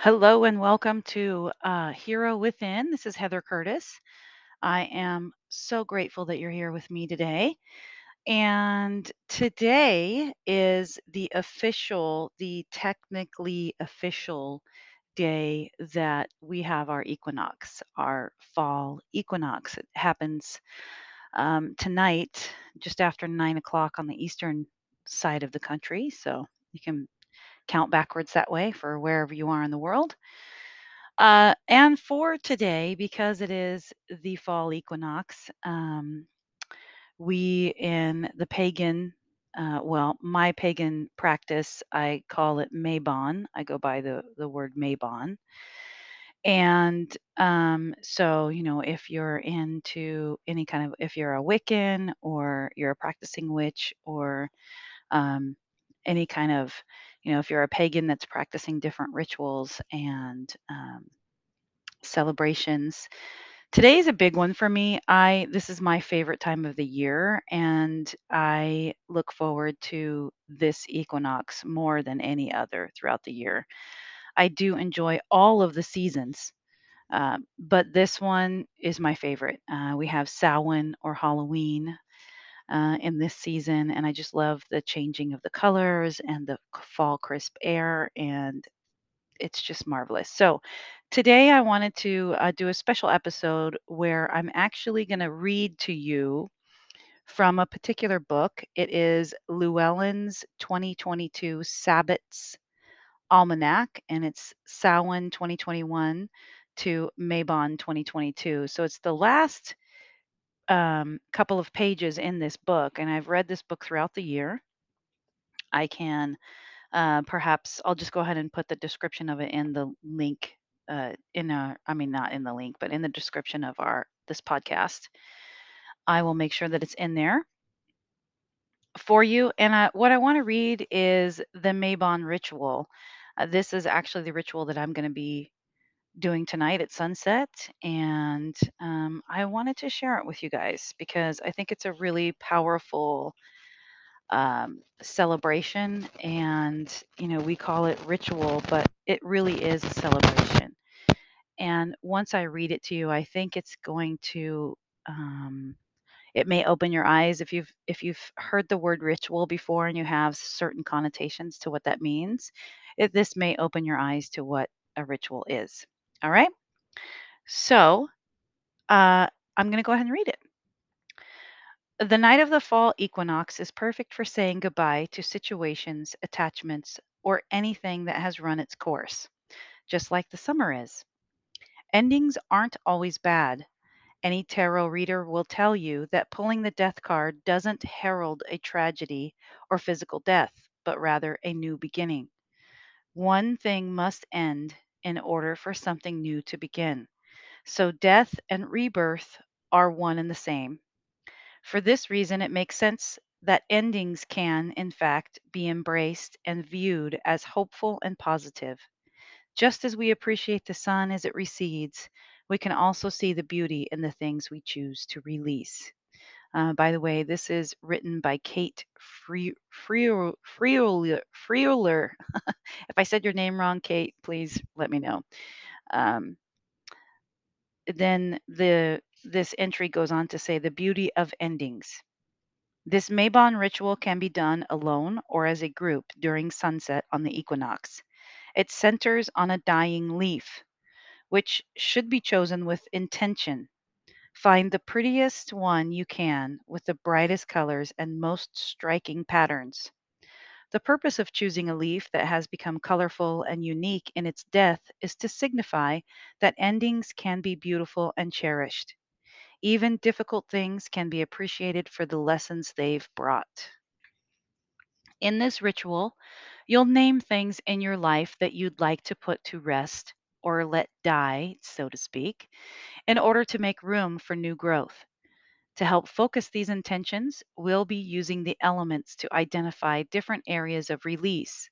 Hello and welcome to uh, Hero Within. This is Heather Curtis. I am so grateful that you're here with me today. And today is the official, the technically official day that we have our equinox, our fall equinox. It happens um, tonight, just after nine o'clock on the eastern side of the country. So you can count backwards that way for wherever you are in the world. Uh, and for today, because it is the fall equinox, um, we in the pagan, uh, well, my pagan practice, I call it Mabon. I go by the the word Mabon. And um, so, you know, if you're into any kind of, if you're a Wiccan or you're a practicing witch or um, any kind of, you know, if you're a pagan that's practicing different rituals and um, celebrations. Today is a big one for me. I this is my favorite time of the year and I look forward to this equinox more than any other throughout the year. I do enjoy all of the seasons, uh, but this one is my favorite. Uh, we have Samhain or Halloween uh, in this season, and I just love the changing of the colors and the fall crisp air and it's just marvelous. So, today I wanted to uh, do a special episode where I'm actually going to read to you from a particular book. It is Llewellyn's 2022 Sabbats Almanac, and it's Samhain 2021 to Mabon 2022. So, it's the last um, couple of pages in this book, and I've read this book throughout the year. I can uh, perhaps I'll just go ahead and put the description of it in the link uh, in our, I mean, not in the link, but in the description of our this podcast. I will make sure that it's in there for you. And I, what I want to read is the Mabon ritual. Uh, this is actually the ritual that I'm going to be doing tonight at sunset, and um, I wanted to share it with you guys because I think it's a really powerful um, celebration and you know we call it ritual but it really is a celebration. And once i read it to you i think it's going to um, it may open your eyes if you've if you've heard the word ritual before and you have certain connotations to what that means it, this may open your eyes to what a ritual is all right so uh, i'm going to go ahead and read it The night of the fall equinox is perfect for saying goodbye to situations, attachments, or anything that has run its course, just like the summer is. Endings aren't always bad. Any tarot reader will tell you that pulling the death card doesn't herald a tragedy or physical death, but rather a new beginning. One thing must end in order for something new to begin. So death and rebirth are one and the same. For this reason, it makes sense that endings can, in fact, be embraced and viewed as hopeful and positive. Just as we appreciate the sun as it recedes, we can also see the beauty in the things we choose to release. Uh, by the way, this is written by Kate Freuler. Freuler. if I said your name wrong, Kate, please let me know. Um, then the this entry goes on to say the beauty of endings. This Mabon ritual can be done alone or as a group during sunset on the equinox. It centers on a dying leaf, which should be chosen with intention. Find the prettiest one you can with the brightest colors and most striking patterns. The purpose of choosing a leaf that has become colorful and unique in its death is to signify that endings can be beautiful and cherished. Even difficult things can be appreciated for the lessons they've brought. In this ritual, you'll name things in your life that you'd like to put to rest or let die, so to speak, in order to make room for new growth. To help focus these intentions, we'll be using the elements to identify different areas of release.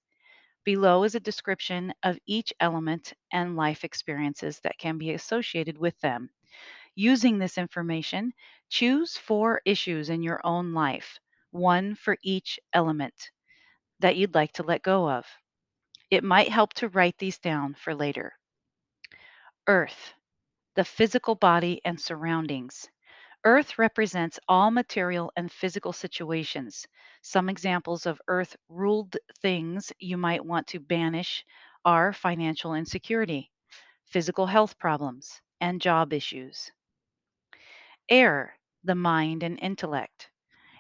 Below is a description of each element and life experiences that can be associated with them. Using this information, choose four issues in your own life, one for each element that you'd like to let go of. It might help to write these down for later. Earth, the physical body and surroundings. Earth represents all material and physical situations. Some examples of earth ruled things you might want to banish are financial insecurity, physical health problems, and job issues. Air, the mind and intellect.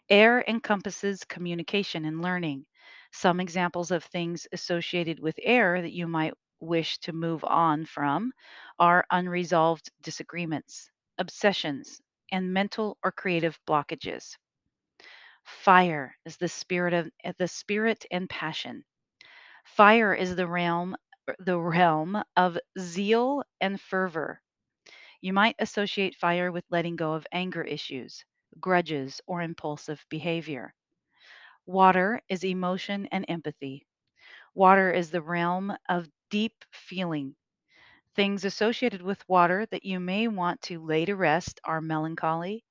Air encompasses communication and learning. Some examples of things associated with air that you might wish to move on from are unresolved disagreements, obsessions, and mental or creative blockages. Fire is the spirit of eh, the spirit and passion. Fire is the realm the realm of zeal and fervor. You might associate fire with letting go of anger issues, grudges, or impulsive behavior. Water is emotion and empathy. Water is the realm of deep feeling. Things associated with water that you may want to lay to rest are melancholy,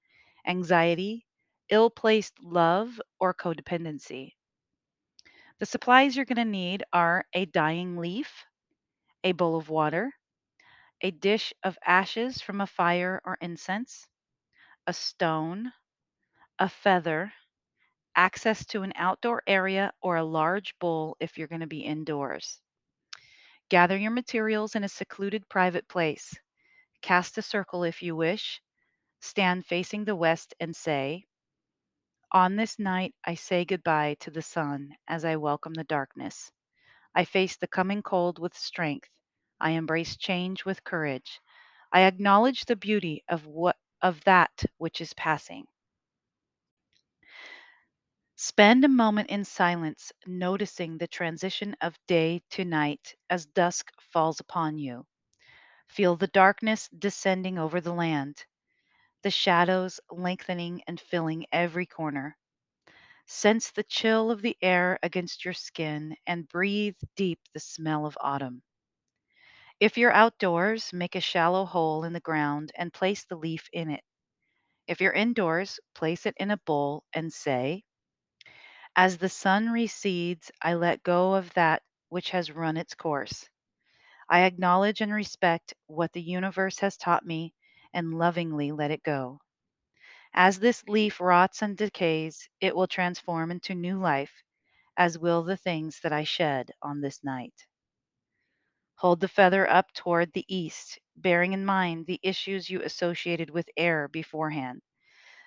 anxiety, ill placed love, or codependency. The supplies you're going to need are a dying leaf, a bowl of water, a dish of ashes from a fire or incense, a stone, a feather, access to an outdoor area or a large bowl if you're going to be indoors. Gather your materials in a secluded private place. Cast a circle if you wish. Stand facing the west and say, On this night I say goodbye to the sun as I welcome the darkness. I face the coming cold with strength. I embrace change with courage. I acknowledge the beauty of what of that which is passing. Spend a moment in silence, noticing the transition of day to night as dusk falls upon you. Feel the darkness descending over the land, the shadows lengthening and filling every corner. Sense the chill of the air against your skin and breathe deep the smell of autumn. If you're outdoors, make a shallow hole in the ground and place the leaf in it. If you're indoors, place it in a bowl and say, As the sun recedes, I let go of that which has run its course. I acknowledge and respect what the universe has taught me and lovingly let it go. As this leaf rots and decays, it will transform into new life, as will the things that I shed on this night. Hold the feather up toward the east, bearing in mind the issues you associated with air beforehand.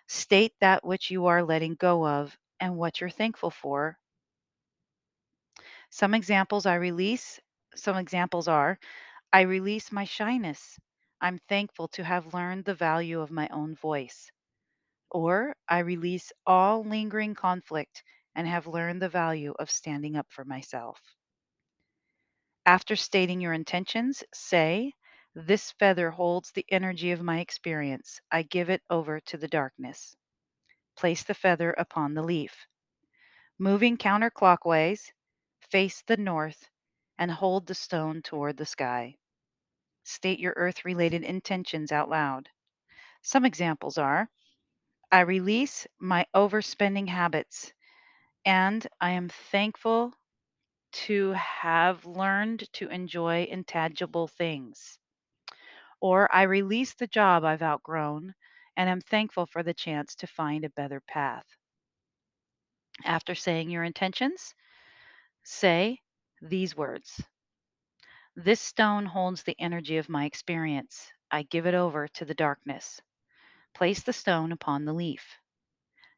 State that which you are letting go of and what you're thankful for. Some examples I release, some examples are I release my shyness. I'm thankful to have learned the value of my own voice. Or I release all lingering conflict and have learned the value of standing up for myself. After stating your intentions, say, This feather holds the energy of my experience. I give it over to the darkness. Place the feather upon the leaf. Moving counterclockwise, face the north and hold the stone toward the sky. State your earth related intentions out loud. Some examples are I release my overspending habits and I am thankful to have learned to enjoy intangible things. Or I release the job I've outgrown and am thankful for the chance to find a better path. After saying your intentions, say these words This stone holds the energy of my experience. I give it over to the darkness. Place the stone upon the leaf.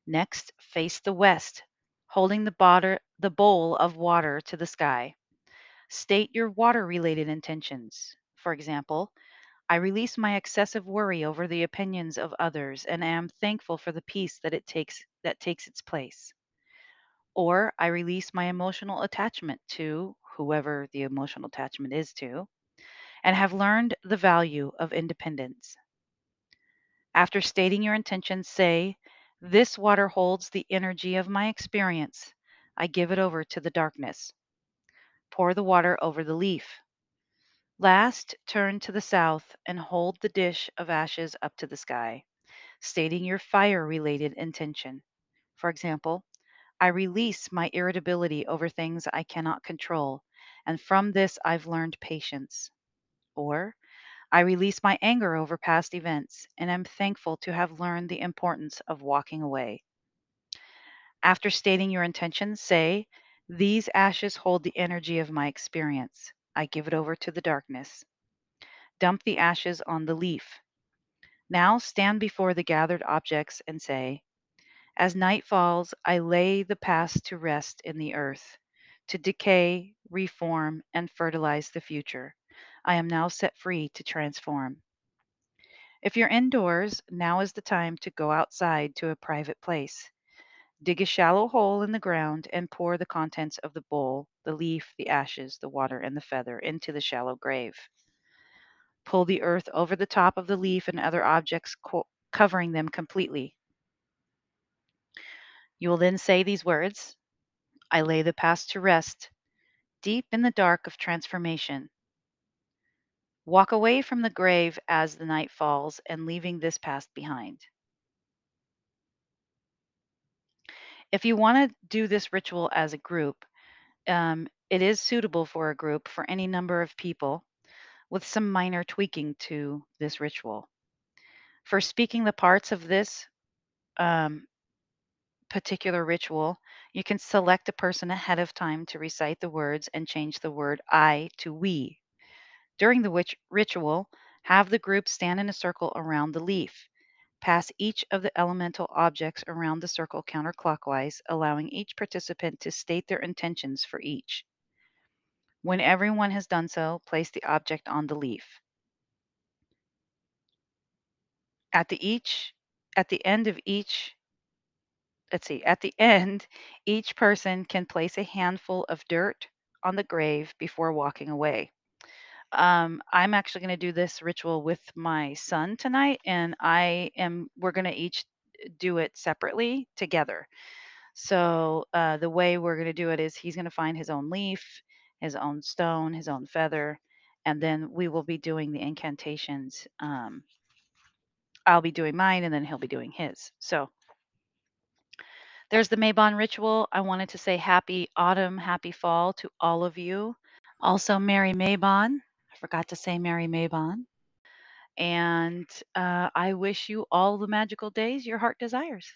Next, face the west, holding the, botter, the bowl of water to the sky. State your water related intentions. For example, I release my excessive worry over the opinions of others and am thankful for the peace that it takes that takes its place. Or I release my emotional attachment to whoever the emotional attachment is to and have learned the value of independence. After stating your intention, say, This water holds the energy of my experience. I give it over to the darkness. Pour the water over the leaf. Last, turn to the south and hold the dish of ashes up to the sky, stating your fire related intention. For example, I release my irritability over things I cannot control and from this I've learned patience. Or, I release my anger over past events and am thankful to have learned the importance of walking away. After stating your intention, say, These ashes hold the energy of my experience. I give it over to the darkness. Dump the ashes on the leaf. Now stand before the gathered objects and say, As night falls, I lay the past to rest in the earth, to decay, reform, and fertilize the future. I am now set free to transform. If you're indoors, now is the time to go outside to a private place. Dig a shallow hole in the ground and pour the contents of the bowl, the leaf, the ashes, the water, and the feather into the shallow grave. Pull the earth over the top of the leaf and other objects, co- covering them completely. You will then say these words I lay the past to rest, deep in the dark of transformation. Walk away from the grave as the night falls and leaving this past behind. If you want to do this ritual as a group, um, it is suitable for a group for any number of people with some minor tweaking to this ritual. For speaking the parts of this um, particular ritual, you can select a person ahead of time to recite the words and change the word I to we. During the ritual, have the group stand in a circle around the leaf. Pass each of the elemental objects around the circle counterclockwise, allowing each participant to state their intentions for each. When everyone has done so, place the object on the leaf. At the each at the end of each let's see, at the end, each person can place a handful of dirt on the grave before walking away. Um, I'm actually going to do this ritual with my son tonight, and I am. We're going to each do it separately together. So uh, the way we're going to do it is he's going to find his own leaf, his own stone, his own feather, and then we will be doing the incantations. Um, I'll be doing mine, and then he'll be doing his. So there's the Mabon ritual. I wanted to say happy autumn, happy fall to all of you. Also, Merry Mabon. Forgot to say Merry Mabon. And uh, I wish you all the magical days your heart desires.